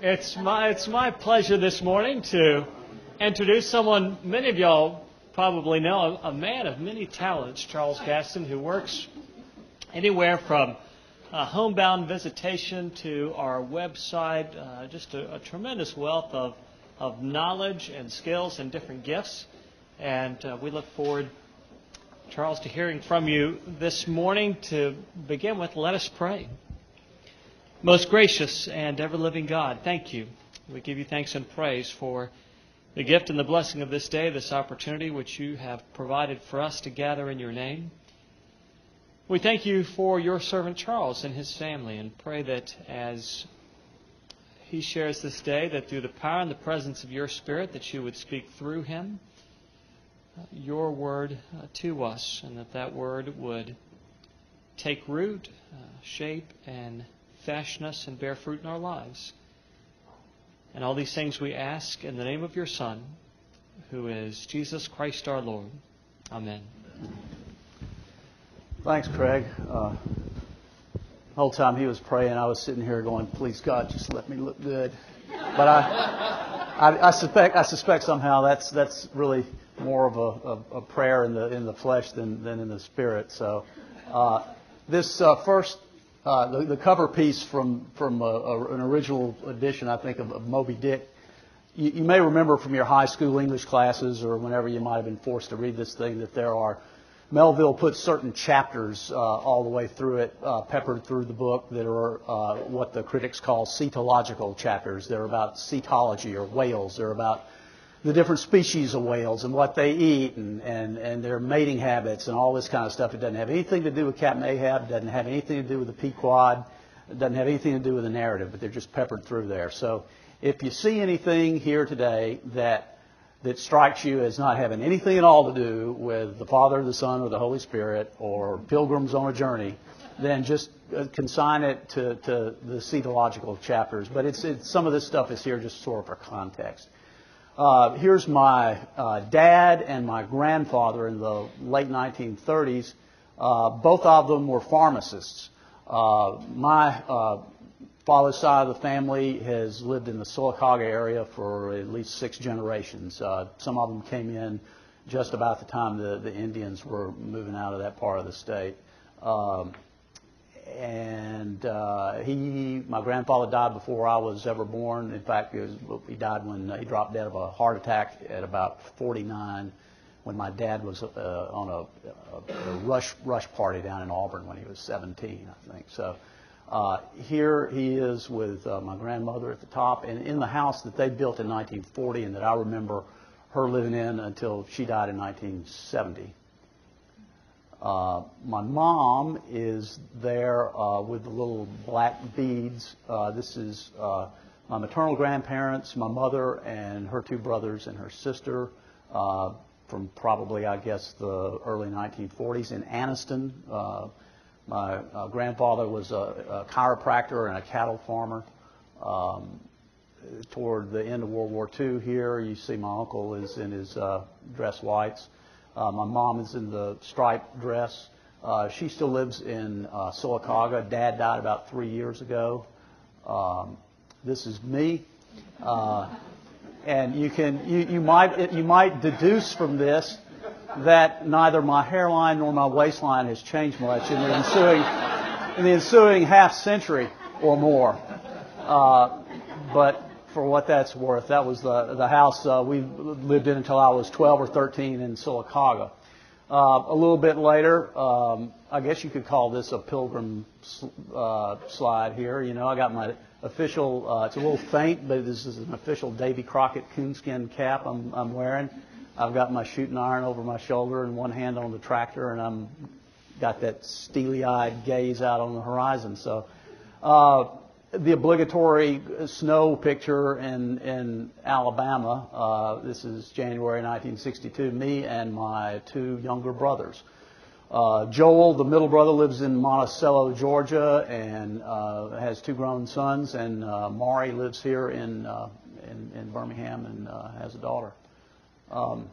It's my, it's my pleasure this morning to introduce someone many of y'all probably know, a, a man of many talents, Charles Gaston, who works anywhere from homebound visitation to our website, uh, just a, a, tremendous wealth of, of knowledge and skills and different gifts. And uh, we look forward, Charles, to hearing from you this morning. To begin with, let us pray. Most gracious and ever living God, thank you. We give you thanks and praise for the gift and the blessing of this day, this opportunity which you have provided for us to gather in your name. We thank you for your servant Charles and his family and pray that as he shares this day, that through the power and the presence of your Spirit, that you would speak through him uh, your word uh, to us, and that that word would take root, uh, shape, and fashion us and bear fruit in our lives. And all these things we ask in the name of your Son, who is Jesus Christ our Lord. Amen. Thanks, Craig. Uh, the whole time he was praying, I was sitting here going, "Please God, just let me look good." But I, I, I suspect, I suspect somehow that's that's really more of a, a, a, prayer in the in the flesh than than in the spirit. So, uh, this uh, first uh, the, the, cover piece from from a, a, an original edition, I think, of, of Moby Dick. You, you, may remember from your high school English classes or whenever you might have been forced to read this thing that there are Melville puts certain chapters uh, all the way through it, uh, peppered through the book, that are uh, what the critics call cetological chapters. They're about cetology or whales. They're about the different species of whales and what they eat and, and, and their mating habits and all this kind of stuff. It doesn't have anything to do with Captain Ahab. Doesn't have anything to do with the Pequod. Doesn't have anything to do with the narrative, but they're just peppered through there. So if you see anything here today that that strikes you as not having anything at all to do with the Father, the Son, or the Holy Spirit, or pilgrims on a journey, then just uh, consign it to, to the cetological chapters. But it's, it's, some of this stuff is here just sort of for context. Uh, here's my uh, dad and my grandfather in the late 1930s. Uh, both of them were pharmacists. Uh, my uh, father's side of the family has lived in the Sylacauga area for at least six generations. Uh, some of them came in just about the time the, the Indians were moving out of that part of the state. Um, and uh, he, my grandfather died before I was ever born. In fact, he, was, he died when uh, he dropped dead of a heart attack at about 49, when my dad was uh, on a, a, a, rush rush party down in Auburn when he was 17, I think. So uh, here he is with uh, my grandmother at the top, and in the house that they built in 1940 and that I remember her living in until she died in 1970. Uh, my mom is there uh, with the little black beads. Uh, this is uh, my maternal grandparents, my mother, and her two brothers and her sister uh, from probably, I guess, the early 1940s in Anniston. Uh, my grandfather was a, a, chiropractor and a cattle farmer. Um, toward the end of World War II here, you see my uncle is in his dress whites. Uh, my mom is in the striped dress. Uh, she still lives in uh, Sylacauga. Dad died about three years ago. Um, this is me. Uh, and you can you, you might you might deduce from this that neither my hairline nor my waistline has changed much in the ensuing in the ensuing half century or more. Uh, but for what that's worth. That was the, the house uh, we lived in until I was 12 or 13 in Sylacauga. Uh, a little bit later, um, I guess you could call this a pilgrim uh, slide here. You know, I got my official, uh, it's a little faint, but this is an official Davy Crockett coonskin cap I'm, I'm wearing. I've got my shooting iron over my shoulder and one hand on the tractor, and I'm got that steely-eyed gaze out on the horizon. So, uh, the obligatory snow picture in, in Alabama. Uh, this is January 1962. Me and my two younger brothers. Uh, Joel, the middle brother, lives in Monticello, Georgia, and uh, has two grown sons. And uh, Maury lives here in, uh, in, in Birmingham and uh, has a daughter. Um,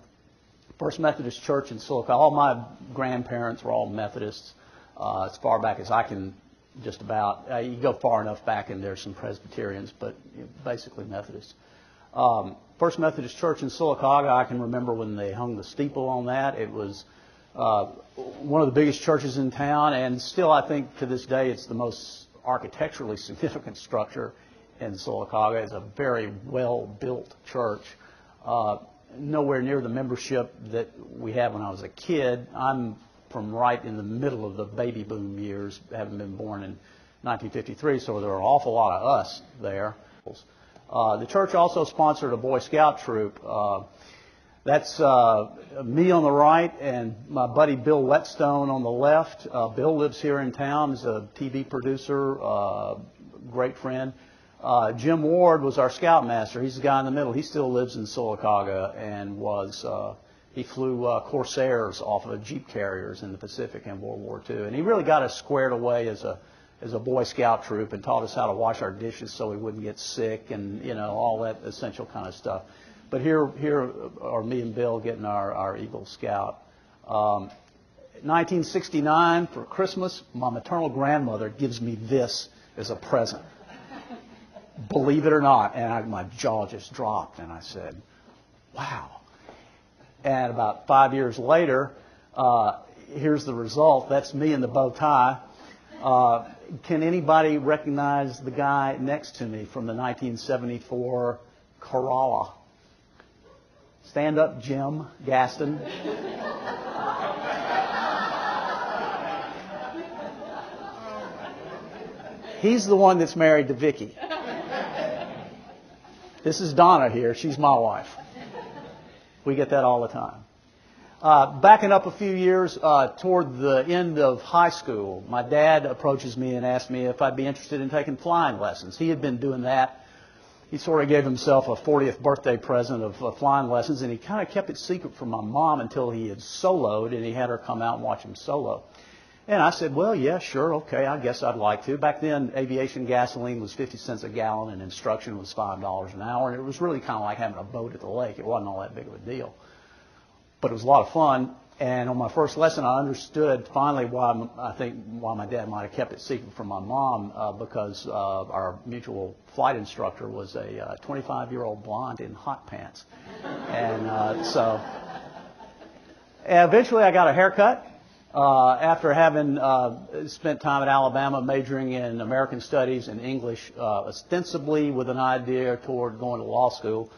First Methodist Church in Sylacauga. All my grandparents were all Methodists as far back as I can just about. Uh, you go far enough back, and there's some Presbyterians, but you know, basically Methodists. Um, First Methodist Church in Sylacauga, I can remember when they hung the steeple on that. It was uh, one of the biggest churches in town, and still, I think to this day, it's the most architecturally significant structure in Sylacauga. It's a very well-built church. Uh, nowhere near the membership that we had when I was a kid. I'm from right in the middle of the baby boom years, having been born in 1953, so there are an awful lot of us there. Uh, the church also sponsored a Boy Scout troop. Uh, that's uh, me on the right and my buddy Bill Whetstone on the left. Uh, Bill lives here in town. He's a TV producer, uh, great friend. Uh, Jim Ward was our scoutmaster. He's the guy in the middle. He still lives in Sylacauga and was he flew uh, Corsairs off of Jeep carriers in the Pacific in World War II, and he really got us squared away as a as a Boy Scout troop and taught us how to wash our dishes so we wouldn't get sick and you know all that essential kind of stuff. But here here are me and Bill getting our our Eagle Scout. Um, 1969 for Christmas, my maternal grandmother gives me this as a present believe it or not. And I, my jaw just dropped, and I said, wow. And about five years later, uh, here's the result. That's me in the bow tie. Uh, can anybody recognize the guy next to me from the 1974 Corolla? Stand up, Jim Gaston. He's the one that's married to Vicky. This is Donna here. She's my wife. We get that all the time. Uh, backing up a few years, uh, toward the end of high school, my dad approaches me and asks me if I'd be interested in taking flying lessons. He had been doing that. He sort of gave himself a 40th birthday present of uh, flying lessons, and he kind of kept it secret from my mom until he had soloed, and he had her come out and watch him solo. And I said, well, yeah, sure, okay, I guess I'd like to. Back then, aviation gasoline was 50 cents a gallon and instruction was $5 an hour. And it was really kind of like having a boat at the lake. It wasn't all that big of a deal. But it was a lot of fun. And on my first lesson, I understood finally why I think why my dad might have kept it secret from my mom uh, because uh, our mutual flight instructor was a 25 uh, blonde in hot pants. And uh, so eventually I got a haircut uh, after having uh, spent time at Alabama majoring in American Studies and English, uh, ostensibly with an idea toward going to law school.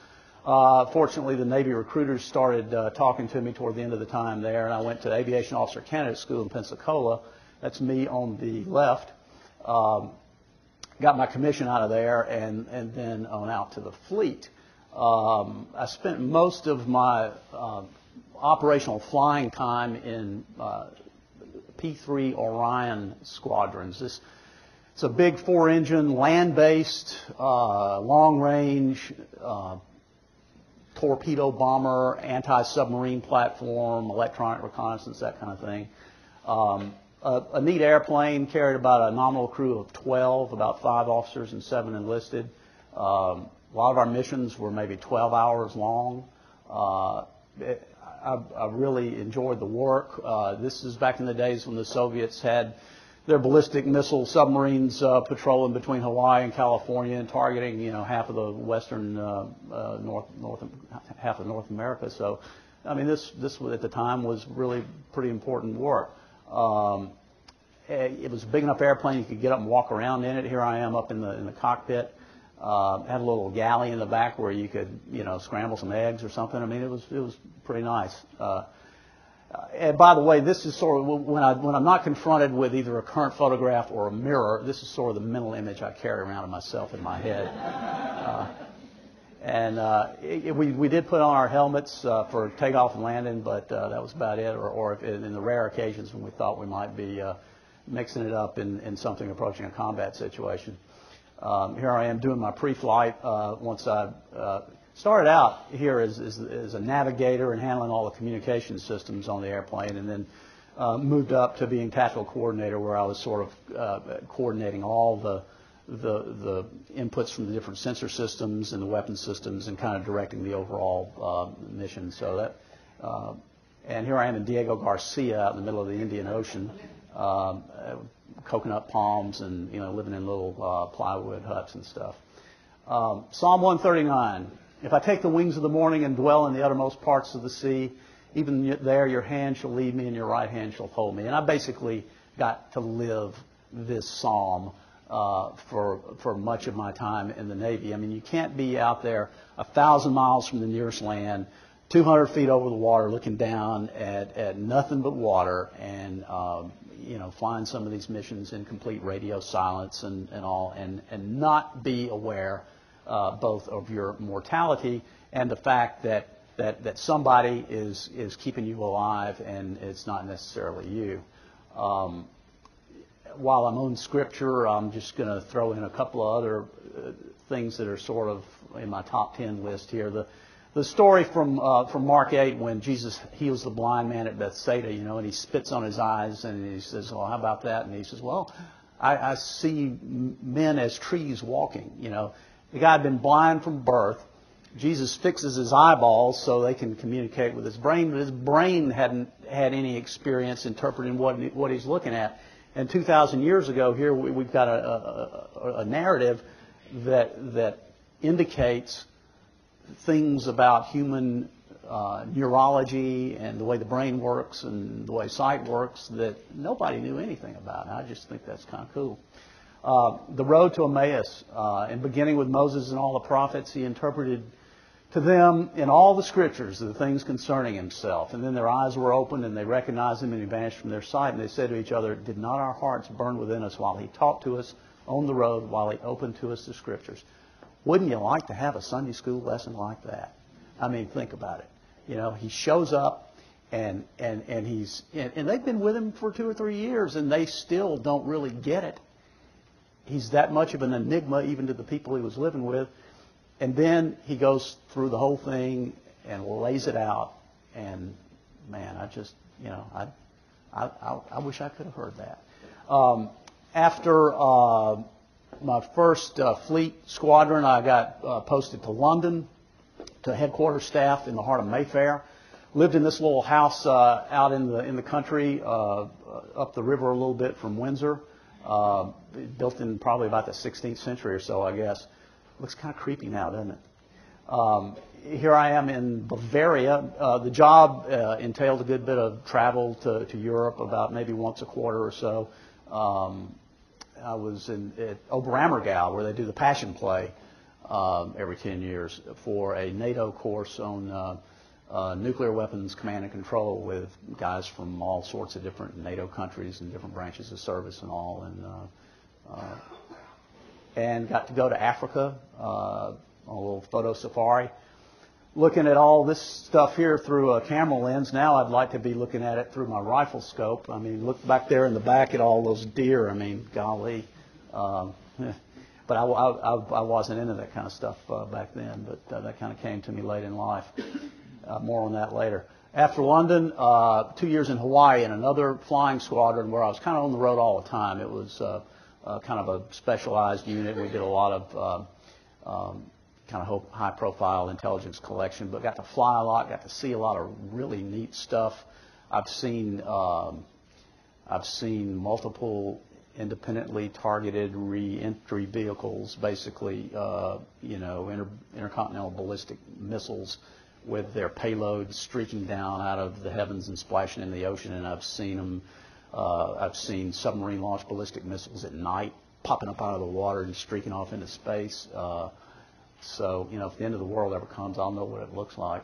Uh, fortunately, the Navy recruiters started uh, talking to me toward the end of the time there, and I went to Aviation Officer Candidate School in Pensacola. That's me on the left. Um, got my commission out of there, and, and then on out to the fleet. Um, I spent most of my operational flying time in uh, P-3 Orion squadrons. This, it's a big four-engine, land-based, uh, long-range uh, torpedo bomber, anti-submarine platform, electronic reconnaissance, that kind of thing. Um, a, a, neat airplane carried about a nominal crew of 12, about five officers and seven enlisted. Um, a lot of our missions were maybe 12 hours long. Uh, it, I, I really enjoyed the work. Uh, this is back in the days when the Soviets had their ballistic missile submarines uh, patrolling between Hawaii and California and targeting, you know, half of the western uh, uh, North North half of North America. So, I mean, this this at the time was really pretty important work. Um, it was a big enough airplane you could get up and walk around in it. Here I am up in the in the cockpit. Uh, had a little galley in the back where you could, you know, scramble some eggs or something. I mean, it was it was pretty nice. Uh, and by the way, this is sort of when I when I'm not confronted with either a current photograph or a mirror. This is sort of the mental image I carry around of myself in my head. Uh, and uh, it, we we did put on our helmets uh, for takeoff and landing, but uh, that was about it. Or, or if, in the rare occasions when we thought we might be uh, mixing it up in, in something approaching a combat situation. Um, here I am doing my pre-flight uh, once I uh, started out here as, as, as, a navigator and handling all the communication systems on the airplane, and then uh, moved up to being tactical coordinator, where I was sort of uh, coordinating all the, the, the inputs from the different sensor systems and the weapon systems, and kind of directing the overall uh, mission. So that, uh, and here I am in Diego Garcia, out in the middle of the Indian Ocean. um, coconut palms and, you know, living in little uh, plywood huts and stuff. Um, Psalm 139. If I take the wings of the morning and dwell in the uttermost parts of the sea, even there your hand shall lead me and your right hand shall hold me. And I basically got to live this psalm uh, for for much of my time in the Navy. I mean, you can't be out there a thousand miles from the nearest land, 200 feet over the water, looking down at, at nothing but water, and um, you know find some of these missions in complete radio silence and, and all, and and not be aware uh, both of your mortality and the fact that that that somebody is is keeping you alive, and it's not necessarily you. Um, while I'm on scripture, I'm just going to throw in a couple of other uh, things that are sort of in my top 10 list here. The, the story from, uh, from Mark 8 when Jesus heals the blind man at Bethsaida, you know, and he spits on his eyes and he says, well, how about that? And he says, well, I, I see men as trees walking, you know. The guy had been blind from birth. Jesus fixes his eyeballs so they can communicate with his brain, but his brain hadn't had any experience interpreting what, what he's looking at. And 2,000 years ago, here we, have got a, a, a, narrative that that indicates things about human uh, neurology and the way the brain works and the way sight works that nobody knew anything about. And I just think that's kind of cool. Uh, the road to Emmaus, uh, and beginning with Moses and all the prophets, he interpreted to them in all the scriptures the things concerning himself. And then their eyes were opened and they recognized him and he vanished from their sight. And they said to each other, Did not our hearts burn within us while he talked to us on the road, while he opened to us the scriptures? Wouldn't you like to have a Sunday school lesson like that? I mean, think about it. You know, he shows up and and and he's and, and they've been with him for two or three years and they still don't really get it. He's that much of an enigma even to the people he was living with. And then he goes through the whole thing and lays it out. And man, I just, you know, I, I, I, I wish I could have heard that. Um, after uh, my first uh, fleet squadron, I got uh, posted to London to headquarters staff in the heart of Mayfair. Lived in this little house uh, out in the in the country, uh, up the river a little bit from Windsor. Uh, built in probably about the 16th century or so, I guess. Looks kind of creepy now, doesn't it? Um, here I am in Bavaria. Uh, the job entailed a good bit of travel to, to Europe, about maybe once a quarter or so. Um, I was in at Oberammergau, where they do the Passion Play um, every 10 years, for a NATO course on uh, uh, nuclear weapons command and control with guys from all sorts of different NATO countries and different branches of service and all. And uh, uh, and got to go to Africa uh, on a little photo safari. Looking at all this stuff here through a camera lens, now I'd like to be looking at it through my rifle scope. I mean, look back there in the back at all those deer. I mean, golly. Um, but I, I, I, wasn't into that kind of stuff uh, back then, but uh, that kind of came to me late in life. Uh, more on that later. After London, uh, two years in Hawaii in another flying squadron where I was kind of on the road all the time. It was uh, uh, kind of a specialized unit. We did a lot of um, kind of high profile intelligence collection, but got to fly a lot, got to see a lot of really neat stuff. I've seen um, I've seen multiple independently targeted re-entry vehicles, basically, uh, you know, inter- intercontinental ballistic missiles with their payload streaking down out of the heavens and splashing in the ocean, and I've seen them uh, I've seen submarine launched ballistic missiles at night popping up out of the water and streaking off into space. Uh, so, you know, if the end of the world ever comes, I'll know what it looks like.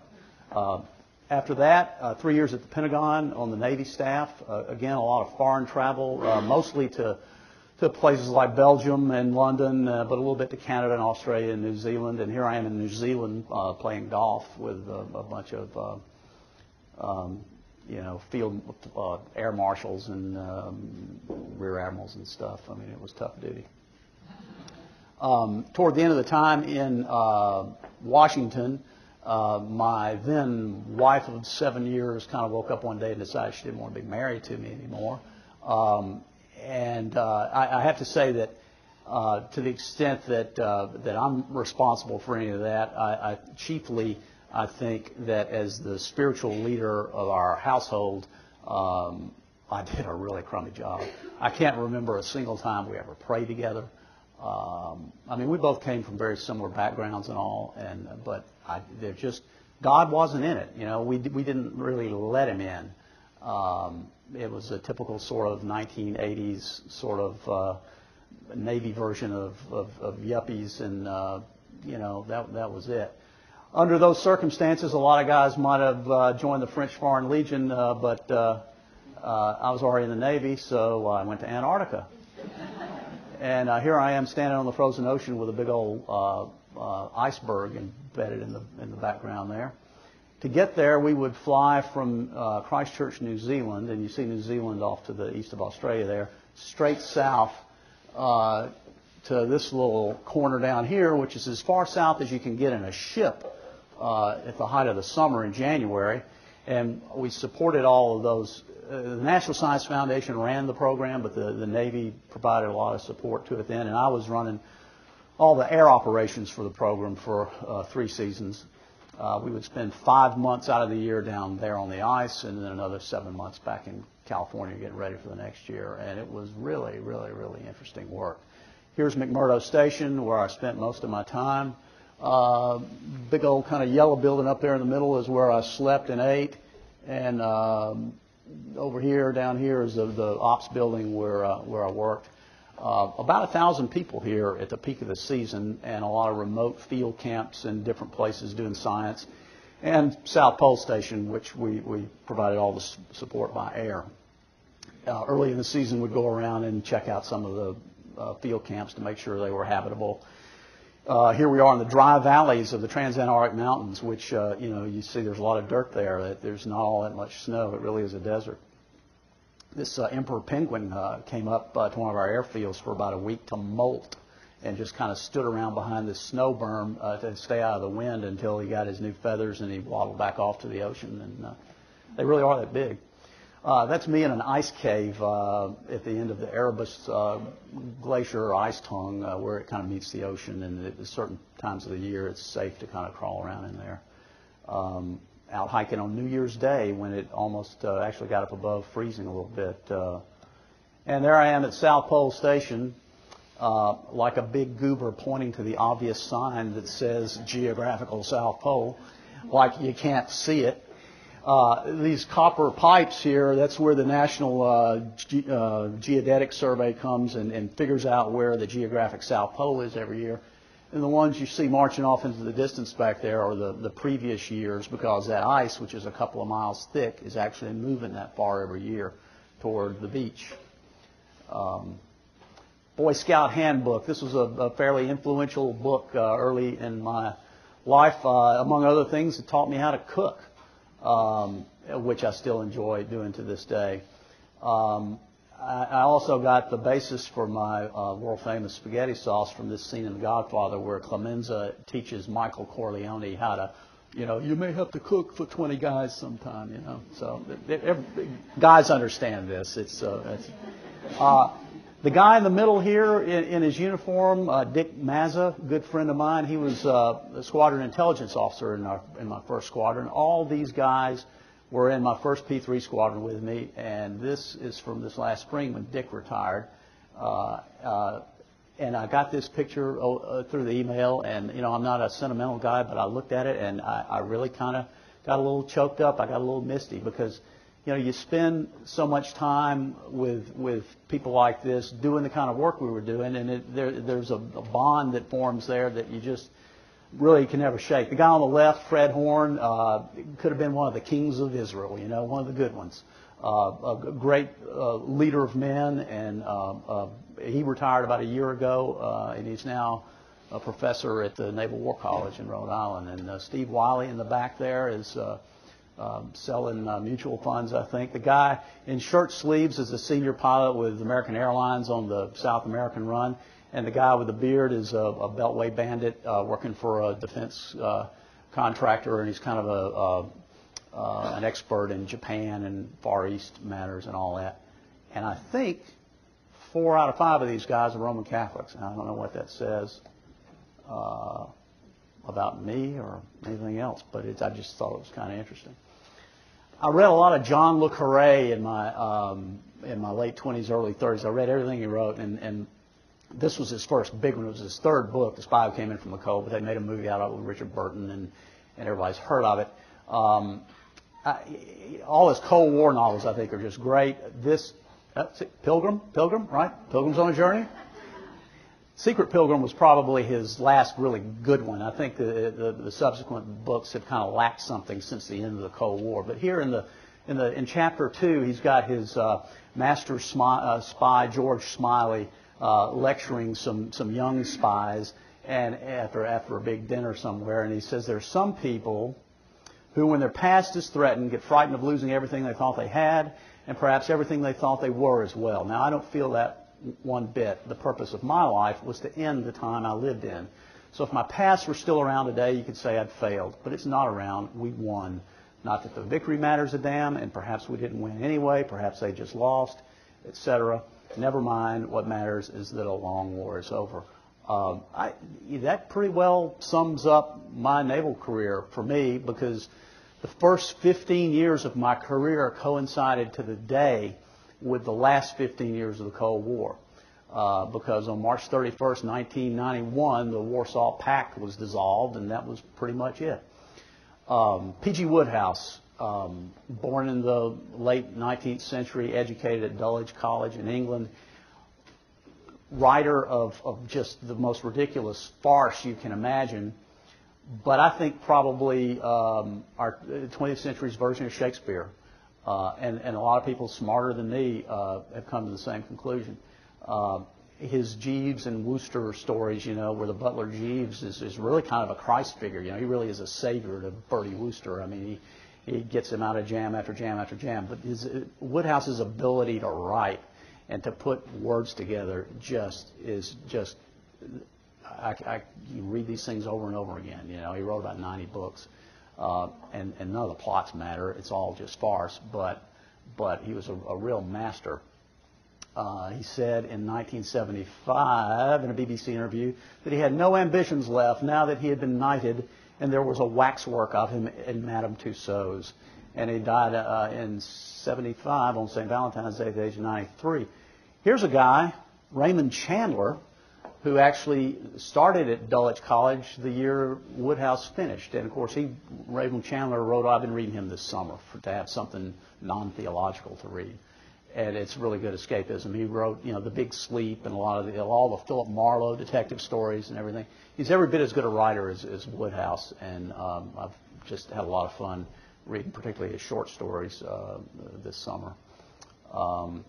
Uh, after that, uh, three years at the Pentagon on the Navy staff. Uh, again, a lot of foreign travel, uh, mostly to to places like Belgium and London, uh, but a little bit to Canada and Australia and New Zealand. And here I am in New Zealand uh, playing golf with a, bunch of um, you know, field air marshals and um, rear admirals and stuff. I mean, it was tough duty. Um, toward the end of the time in uh, Washington, uh, my then wife of seven years kind of woke up one day and decided she didn't want to be married to me anymore. Um, and uh, I, I have to say that uh, to the extent that uh, that I'm responsible for any of that, I, I chiefly I think that as the spiritual leader of our household, um, I did a really crummy job. I can't remember a single time we ever prayed together. Um, I mean, we both came from very similar backgrounds and all, and but I, they're just God wasn't in it. You know, we we didn't really let Him in. Um, it was a typical sort of 1980s sort of uh, Navy version of, of, of yuppies, and uh, you know that that was it. Under those circumstances, a lot of guys might have uh, joined the French Foreign Legion, uh, but uh, uh, I was already in the Navy, so I went to Antarctica. And uh, here I am standing on the frozen ocean with a big old uh, uh, iceberg embedded in the in the background there. To get there, we would fly from uh, Christchurch, New Zealand, and you see New Zealand off to the east of Australia there, straight south uh, to this little corner down here, which is as far south as you can get in a ship uh, at the height of the summer in January. And we supported all of those. The National Science Foundation ran the program, but the, the Navy provided a lot of support to it then. And I was running all the air operations for the program for uh, three seasons. Uh, we would spend five months out of the year down there on the ice, and then another seven months back in California getting ready for the next year. And it was really, really, really interesting work. Here's McMurdo Station, where I spent most of my time. Uh, big old kind of yellow building up there in the middle is where I slept and ate. And um, over here, down here, is the, the ops building where uh, where I worked. Uh, about a thousand people here at the peak of the season, and a lot of remote field camps in different places doing science, and South Pole Station, which we, we provided all the support by air. Uh, early in the season, we'd go around and check out some of the uh, field camps to make sure they were habitable. Uh, here we are in the dry valleys of the Transantarctic Mountains, which, uh, you know, you see there's a lot of dirt there. That there's not all that much snow. It really is a desert. This uh, emperor penguin uh, came up uh, to one of our airfields for about a week to molt and just kind of stood around behind this snow berm uh, to stay out of the wind until he got his new feathers and he waddled back off to the ocean. And they really are that big. Uh, that's me in an ice cave uh, at the end of the Erebus uh, Glacier or ice tongue uh, where it kind of meets the ocean. And at certain times of the year, it's safe to kind of crawl around in there. Um, out hiking on New Year's Day when it almost uh, actually got up above freezing a little bit. Uh, and there I am at South Pole Station, like a big goober pointing to the obvious sign that says geographical South Pole, like you can't see it. Uh, these copper pipes here, that's where the National uh, Ge- uh, Geodetic Survey comes and, and figures out where the geographic South Pole is every year. And the ones you see marching off into the distance back there are the, the previous years because that ice, which is a couple of miles thick, is actually moving that far every year toward the beach. Um, Boy Scout Handbook. This was a, a fairly influential book uh, early in my life. Uh, among other things, it taught me how to cook, um, which I still enjoy doing to this day. Um, I, I also got the basis for my uh, world famous spaghetti sauce from this scene in The Godfather where Clemenza teaches Michael Corleone how to, you know, you may have to cook for 20 guys sometime, you know. So it, it, guys understand this. It's, uh, it's uh, the guy in the middle here in, in his uniform, uh, Dick Mazza, good friend of mine. He was uh, a squadron intelligence officer in, our, in my first squadron. All these guys were in my first P3 squadron with me, and this is from this last spring when Dick retired. Uh, uh, and I got this picture uh, through the email, and you know I'm not a sentimental guy, but I looked at it and I, I really kind of got a little choked up. I got a little misty because you know you spend so much time with with people like this doing the kind of work we were doing, and it, there, there's a, a bond that forms there that you just really can never shake. The guy on the left, Fred Horn, uh, could have been one of the kings of Israel, you know, one of the good ones. Uh, a great uh, leader of men, and uh, uh, he retired about a year ago, uh, and he's now a professor at the Naval War College in Rhode Island. And Steve Wiley in the back there is um, selling uh, mutual funds, I think. The guy in shirt sleeves is a senior pilot with American Airlines on the South American run. And the guy with the beard is a, a Beltway bandit uh, working for a defense uh, contractor, and he's kind of a, a uh, an expert in Japan and Far East matters and all that. And I think four out of five of these guys are Roman Catholics. And I don't know what that says uh, about me or anything else, but it's, I just thought it was kind of interesting. I read a lot of John Le Carre in my um, in my late 20s, early 30s. I read everything he wrote, and, and this was his first big one. It was his third book, The Spy Who Came In From the Cold, but they made a movie out of it with Richard Burton, and, and everybody's heard of it. Um, I, all his Cold War novels, I think, are just great. This, Pilgrim, Pilgrim, right? Pilgrim's on a Journey. Secret Pilgrim was probably his last really good one. I think the, the, the subsequent books have kind of lacked something since the end of the Cold War. But here in the in the in chapter two, he's got his uh, master spy, uh, spy George Smiley uh, lecturing some some young spies, and after after a big dinner somewhere, and he says there's some people who, when their past is threatened, get frightened of losing everything they thought they had, and perhaps everything they thought they were as well. Now, I don't feel that one bit. The purpose of my life was to end the time I lived in. So if my past were still around today, you could say I'd failed. But it's not around. We won. Not that the victory matters a damn, and perhaps we didn't win anyway. Perhaps they just lost, etc. Never mind. What matters is that a long war is over. Um, I, that pretty well sums up my naval career for me because the first 15 years of my career coincided to the day with the last 15 years of the Cold War. Uh, because on March 31st, 1991, the Warsaw Pact was dissolved, and that was pretty much it. Um, P.G. Wodehouse, um, born in the late 19th century, educated at Dulwich College in England, writer of, of just the most ridiculous farce you can imagine, but I think probably um, our 20th century's version of Shakespeare. Uh, and, and a lot of people smarter than me uh, have come to the same conclusion. Uh, his Jeeves and Wooster stories, you know, where the butler Jeeves is, is really kind of a Christ figure. You know, he really is a savior to Bertie Wooster. I mean, he, he gets him out of jam after jam after jam. But his, Wodehouse's ability to write and to put words together just is just, I, I, you read these things over and over again. You know, he wrote about 90 books. Uh, and, and none of the plots matter. It's all just farce. But, but he was a, a real master. Uh, he said in 1975 in a BBC interview that he had no ambitions left now that he had been knighted and there was a waxwork of him in Madame Tussauds. And he died uh, in 75 on St. Valentine's Day at the age of 93. Here's a guy, Raymond Chandler, who actually started at Dulwich College the year Wodehouse finished. And of course, he, Raymond Chandler wrote, I've been reading him this summer for, to have something non-theological to read. And it's really good escapism. He wrote, you know, The Big Sleep and a lot of the, all the Philip Marlowe detective stories and everything. He's every bit as good a writer as, as Wodehouse, and um, I've just had a lot of fun reading, particularly his short stories uh, this summer. Um,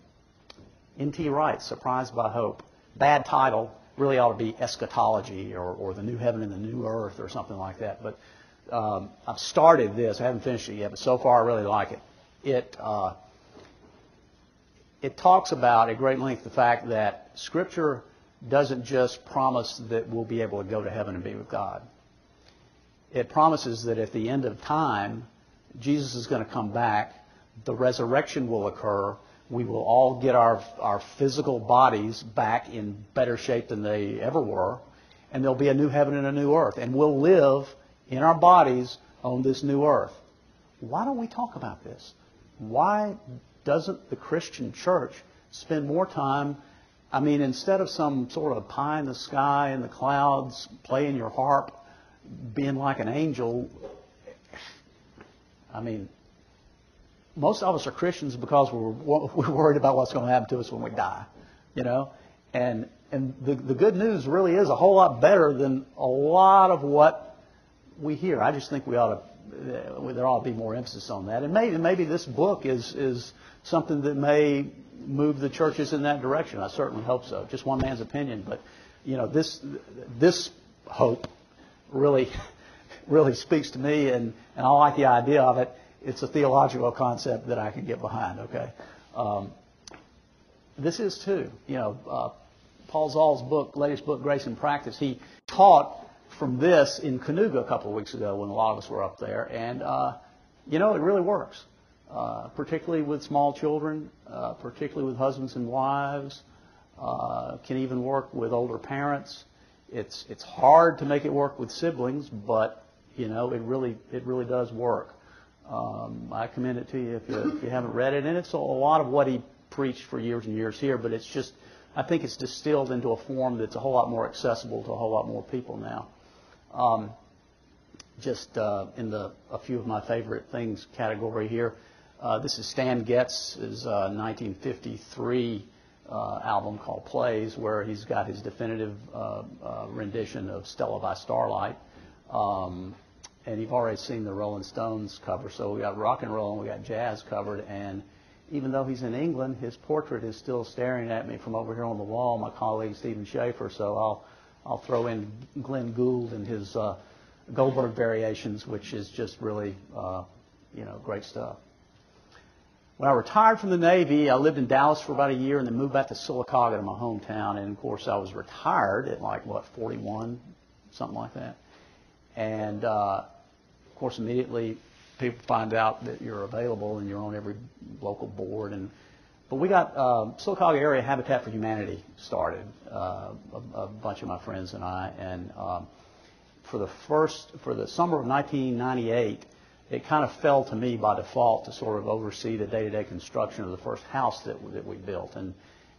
N.T. Wright, Surprised by Hope. Bad title, really ought to be eschatology or, or the new heaven and the new earth or something like that. But um, I've started this. I haven't finished it yet, but so far I really like it. It uh, it talks about at great length the fact that Scripture doesn't just promise that we'll be able to go to heaven and be with God. It promises that at the end of time, Jesus is going to come back, the resurrection will occur, we will all get our, our physical bodies back in better shape than they ever were, and there'll be a new heaven and a new earth, and we'll live in our bodies on this new earth. Why don't we talk about this? Why doesn't the Christian church spend more time? I mean, instead of some sort of pie in the sky and the clouds, playing your harp, being like an angel, I mean, most of us are Christians because we're, we're worried about what's going to happen to us when we die, you know. And and the the good news really is a whole lot better than a lot of what we hear. I just think we ought to uh, there ought to be more emphasis on that. And maybe maybe this book is is something that may move the churches in that direction. I certainly hope so. Just one man's opinion, but you know this this hope really really speaks to me, and and I like the idea of it it's a theological concept that I can get behind. Okay, um, this is too. You know, uh, Paul Zahl's book, latest book, Grace in Practice. He taught from this in Kanuga a couple of weeks ago when a lot of us were up there, and uh, you know, it really works. Uh, particularly with small children, uh, particularly with husbands and wives, uh, can even work with older parents. It's it's hard to make it work with siblings, but you know it really it really does work. Um, I commend it to you if you, if you haven't read it. And it's a lot of what he preached for years and years here, but it's just, I think it's distilled into a form that's a whole lot more accessible to a whole lot more people now. Um, just uh, in the a few of my favorite things category here. Uh, this is Stan Getz's uh, 1953 uh, album called Plays, where he's got his definitive uh, uh, rendition of Stella by Starlight. Um, and you've already seen the Rolling Stones cover, so we got rock and roll and we got jazz covered. And even though he's in England, his portrait is still staring at me from over here on the wall. My colleague Stephen Schaefer, so I'll I'll throw in Glenn Gould and his uh, Goldberg variations, which is just really uh, you know great stuff. When I retired from the Navy, I lived in Dallas for about a year and then moved back to Sylacauga to my hometown. And of course, I was retired at like what 41, something like that. And uh, of course, immediately people find out that you're available and you're on every local board. And but we got uh, Sylacauga Area Habitat for Humanity started, uh, a, a bunch of my friends and I, and um, for the first for the summer of 1998, it kind of fell to me by default to sort of oversee the day-to-day construction of the first house that that we built, and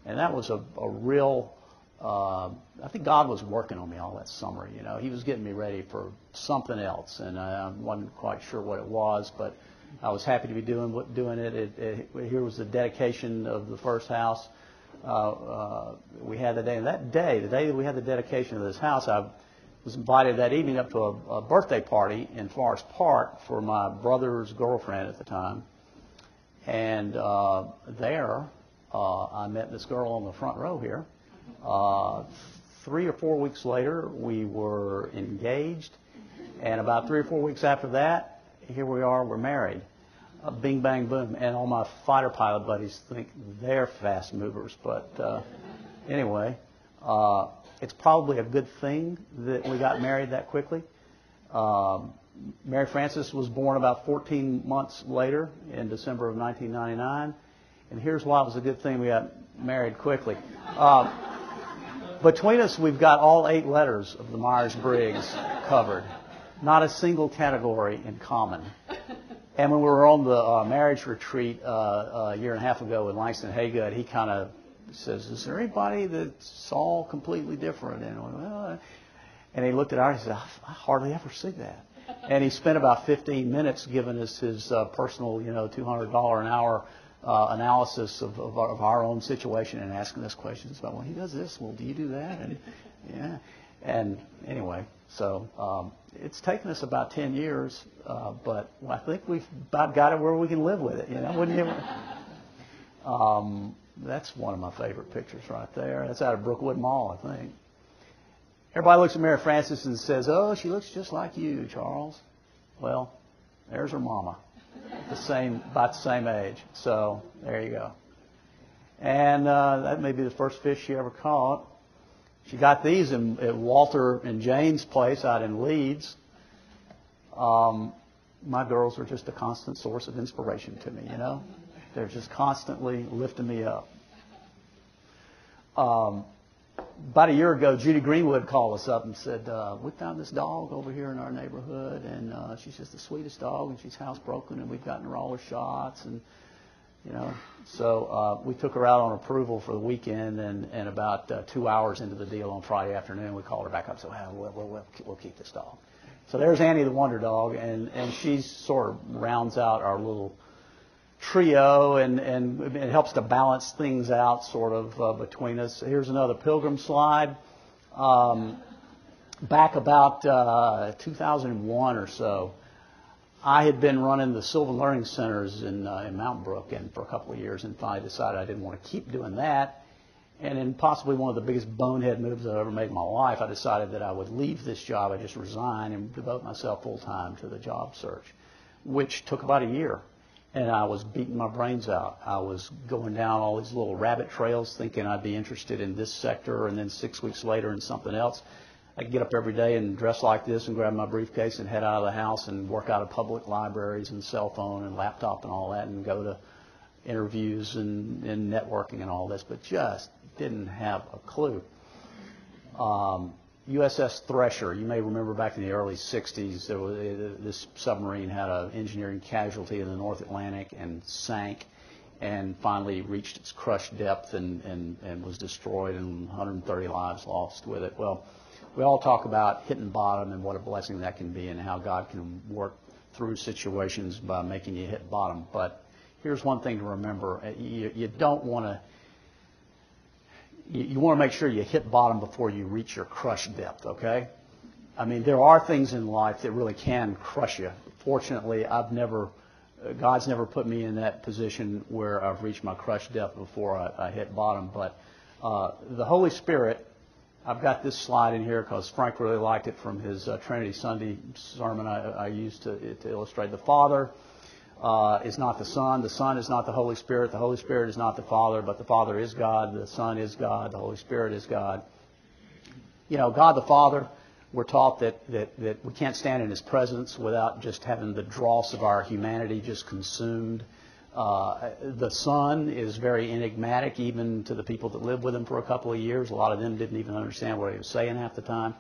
and that was a, a real uh, I think God was working on me all that summer. You know, He was getting me ready for something else, and I wasn't quite sure what it was, but I was happy to be doing doing it. it, it here was the dedication of the first house. Uh, uh, we had the day, and that day, the day that we had the dedication of this house, I was invited that evening up to a, a birthday party in Forest Park for my brother's girlfriend at the time, and uh, there uh, I met this girl on the front row here uh, three or four weeks later, we were engaged, and about three or four weeks after that, here we are, we're married. Uh, bing, bang, boom. And all my fighter pilot buddies think they're fast movers, but uh, anyway, uh, it's probably a good thing that we got married that quickly. Um, Mary Frances was born about 14 months later in December of 1999. And here's why it was a good thing we got married quickly. Uh, between us, we've got all eight letters of the Myers Briggs covered. Not a single category in common. And when we were on the uh, marriage retreat uh, a year and a half ago with Langston Haygood, he kind of says, "Is there anybody that's all completely different?" And, well, and he looked at ours and said, "I hardly ever see that." And he spent about 15 minutes giving us his uh, personal, you know, $200 an hour uh, analysis of, of, our, of, our, own situation and asking us questions about, well, he does this. Well, do you do that? And yeah. And anyway, so um, it's taken us about 10 years, uh, but I think we've about got it where we can live with it. You know, wouldn't you? Um, that's one of my favorite pictures right there. That's out of Brookwood Mall, I think. Everybody looks at Mary Frances and says, "Oh, she looks just like you, Charles." Well, there's her mama the same, about the same age. So there you go. And uh, that may be the first fish she ever caught. She got these in, at Walter and Jane's place out in Leeds. Um, my girls are just a constant source of inspiration to me, you know. They're just constantly lifting me up. Um, about a year ago, Judy Greenwood called us up and said, uh, we found this dog over here in our neighborhood, and uh, she's just the sweetest dog, and she's housebroken, and we've gotten her all her shots, and you know. So uh, we took her out on approval for the weekend, and, and about uh, two hours into the deal on Friday afternoon, we called her back up and said, well, we'll, we'll, we'll keep this dog. So there's Annie the Wonder Dog, and, and she sort of rounds out our little trio, and, and it helps to balance things out sort of uh, between us. Here's another pilgrim slide. Um, back about uh, 2001 or so, I had been running the Sylvan Learning Centers in, uh, in Mountain Brook and for a couple of years, and finally decided I didn't want to keep doing that. And in possibly one of the biggest bonehead moves I've ever made in my life, I decided that I would leave this job. I just resign and devote myself full time to the job search, which took about a year and I was beating my brains out. I was going down all these little rabbit trails thinking I'd be interested in this sector and then six weeks later in something else. I could get up every day and dress like this and grab my briefcase and head out of the house and work out of public libraries and cell phone and laptop and all that and go to interviews and, and networking and all this, but just didn't have a clue. Um, USS Thresher. You may remember back in the early 60s, there was, uh, this submarine had an engineering casualty in the North Atlantic and sank and finally reached its crush depth and, and, and was destroyed and 130 lives lost with it. Well, we all talk about hitting bottom and what a blessing that can be and how God can work through situations by making you hit bottom. But here's one thing to remember. Uh, You, you don't want to you, you want to make sure you hit bottom before you reach your crush depth, okay? I mean, there are things in life that really can crush you. Fortunately, I've never, God's never put me in that position where I've reached my crush depth before I, I hit bottom. But uh, the Holy Spirit, I've got this slide in here because Frank really liked it from his uh, Trinity Sunday sermon I, I used to, to illustrate the Father uh, is not the Son. The Son is not the Holy Spirit. The Holy Spirit is not the Father, but the Father is God. The Son is God. The Holy Spirit is God. You know, God the Father, we're taught that, that, that we can't stand in His presence without just having the dross of our humanity just consumed. Uh, the Son is very enigmatic, even to the people that lived with Him for a couple of years. A lot of them didn't even understand what He was saying half the time.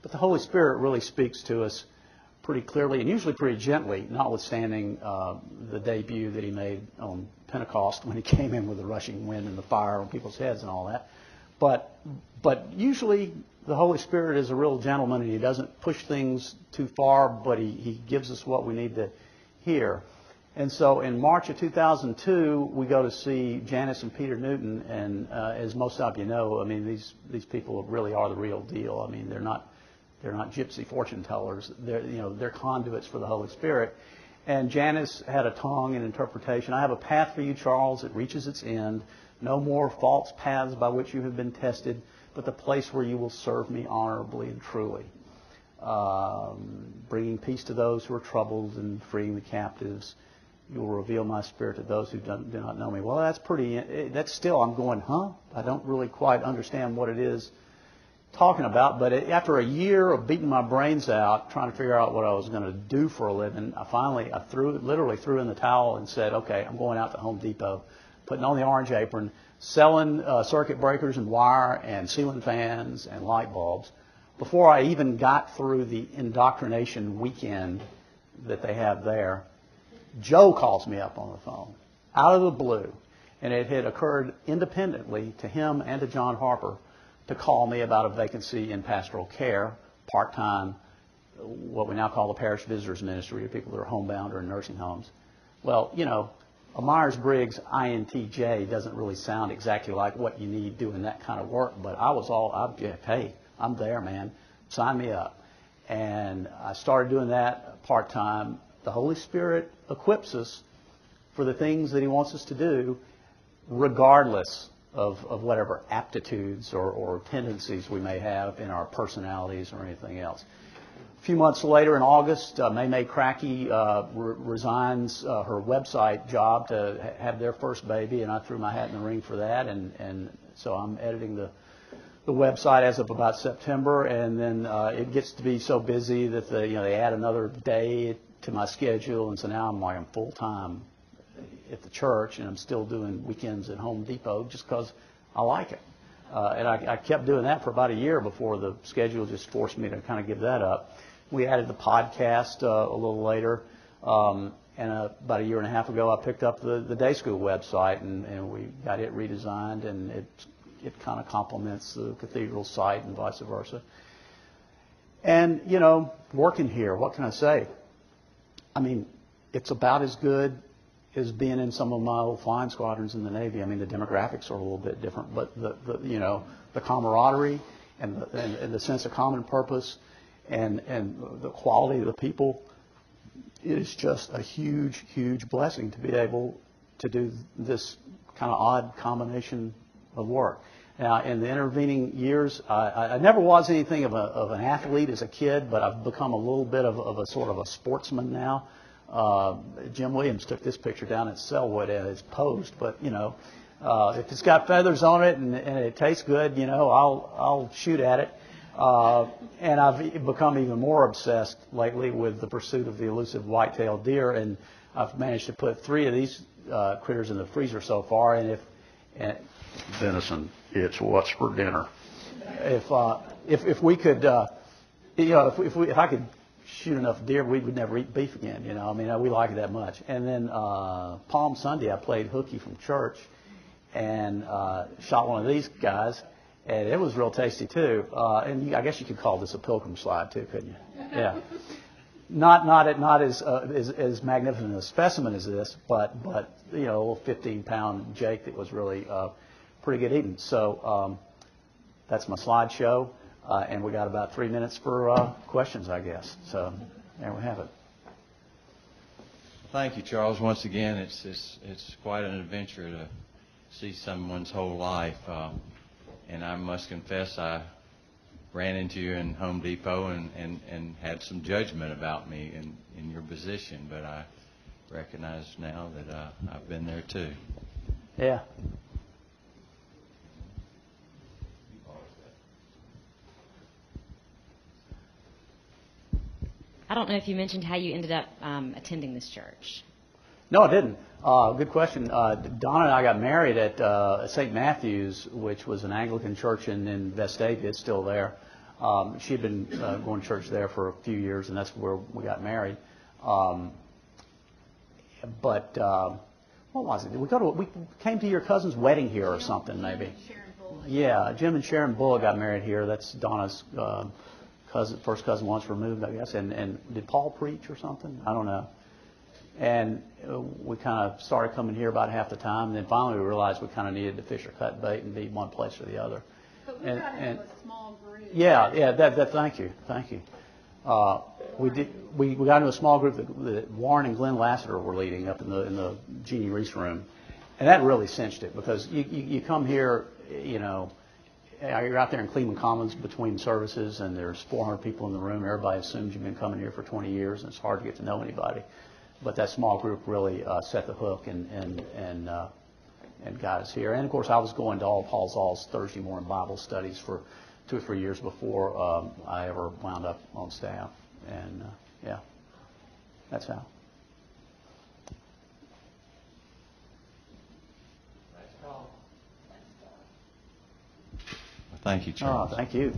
But the Holy Spirit really speaks to us pretty clearly and usually pretty gently, notwithstanding uh, the debut that he made on Pentecost when he came in with the rushing wind and the fire on people's heads and all that. But but usually the Holy Spirit is a real gentleman and he doesn't push things too far, but he, he gives us what we need to hear. And so in March of 2002, we go to see Janice and Peter Newton, and uh, as most of you know, I mean these these people really are the real deal. I mean they're not they're not gypsy fortune tellers. They're, you know, they're conduits for the Holy Spirit. And Janice had a tongue and interpretation. I have a path for you, Charles. It reaches its end. No more false paths by which you have been tested, but the place where you will serve me honorably and truly. Um, bringing peace to those who are troubled and freeing the captives. You will reveal my spirit to those who do not know me. Well, that's pretty, that's still, I'm going, huh? I don't really quite understand what it is talking about. But after a year of beating my brains out, trying to figure out what I was going to do for a living, I finally, I threw, literally threw in the towel and said, okay, I'm going out to Home Depot, putting on the orange apron, selling uh, circuit breakers and wire and ceiling fans and light bulbs. Before I even got through the indoctrination weekend that they have there, Joe calls me up on the phone, out of the blue, and it had occurred independently to him and to John Harper to call me about a vacancy in pastoral care, part-time, what we now call the parish visitors ministry, or people that are homebound or in nursing homes. Well, you know, a Myers-Briggs INTJ doesn't really sound exactly like what you need doing that kind of work, but I was all, I'm, hey, I'm there, man. Sign me up. And I started doing that part-time. The Holy Spirit equips us for the things that He wants us to do, regardless of, of whatever aptitudes or, or tendencies we may have in our personalities or anything else. A few months later, in August, uh, May May Cracky uh, re- resigns uh, her website job to ha- have their first baby, and I threw my hat in the ring for that. And, and so I'm editing the the website as of about September, and then uh, it gets to be so busy that the, you know they add another day to my schedule, and so now I'm like I'm full time at the church, and I'm still doing weekends at Home Depot just because I like it. Uh, and I, I kept doing that for about a year before the schedule just forced me to kind of give that up. We added the podcast uh, a little later. Um, and uh, about a year and a half ago, I picked up the, the day school website, and, and we got it redesigned, and it, it kind of complements the cathedral site and vice versa. And, you know, working here, what can I say? I mean, it's about as good is being in some of my old flying squadrons in the Navy. I mean, the demographics are a little bit different, but the, the you know the camaraderie and the, and, and the sense of common purpose and and the quality of the people is just a huge, huge blessing to be able to do this kind of odd combination of work. Now, in the intervening years, I, I never was anything of, a, of an athlete as a kid, but I've become a little bit of, of a sort of a sportsman now. Uh, Jim Williams took this picture down at Sellwood and it's posed, but you know, uh, if it's got feathers on it and, and it tastes good, you know, I'll I'll shoot at it. Uh, and I've become even more obsessed lately with the pursuit of the elusive white-tailed deer, and I've managed to put three of these uh, critters in the freezer so far. And if and venison, it's what's for dinner. If uh, if, if we could, uh, you know, if, if we, if I could shoot enough deer, we would never eat beef again, you know, I mean, we like it that much. And then, uh, Palm Sunday, I played hooky from church and, uh, shot one of these guys, and it was real tasty too. Uh, and you, I guess you could call this a pilgrim slide too, couldn't you? Yeah. Not, not, not as, uh, as, as magnificent a specimen as this, but, but, you know, a little 15 pound Jake that was really, uh, pretty good eating. So, um, that's my slideshow, uh, and we got about three minutes for uh, questions, I guess. So there we have it. Thank you, Charles. Once again, it's it's, it's quite an adventure to see someone's whole life. Um, and I must confess, I ran into you in Home Depot and, and, and had some judgment about me in, in your position, but I recognize now that uh, I've been there too. Yeah. I don't know if you mentioned how you ended up um, attending this church. No, I didn't. Uh, good question. Uh, Donna and I got married at uh, St. Matthew's, which was an Anglican church in, in Vestavia. It's still there. Um, she had been uh, going to church there for a few years, and that's where we got married. Um, but uh, what was it? We go to we came to your cousin's wedding here or something, maybe. Yeah, Jim and Sharon Bull got married here. That's Donna's uh, cousin, first cousin once removed, I guess. And and did Paul preach or something? I don't know. And we kind of started coming here about half the time, and then finally we realized we kind of needed to fish or cut bait and be one place or the other. But we And- got to have and- a small group. Yeah, yeah. That, that. Thank you, thank you. Uh, we did. We, we got into a small group that, that Warren and Glenn Lassiter were leading up in the in the Jeannie Reese room, and that really cinched it because you you, you come here, you know, you're out there in Cleveland Commons between services, and there's 400 people in the room. Everybody assumes you've been coming here for 20 years, and it's hard to get to know anybody. But that small group really uh, set the hook and and and uh, and got us here. And of course, I was going to all Paul Zahl's Thursday morning Bible studies for two or three years before um, I ever wound up on staff. And uh, yeah, that's how. Thank you, Oh, thank you.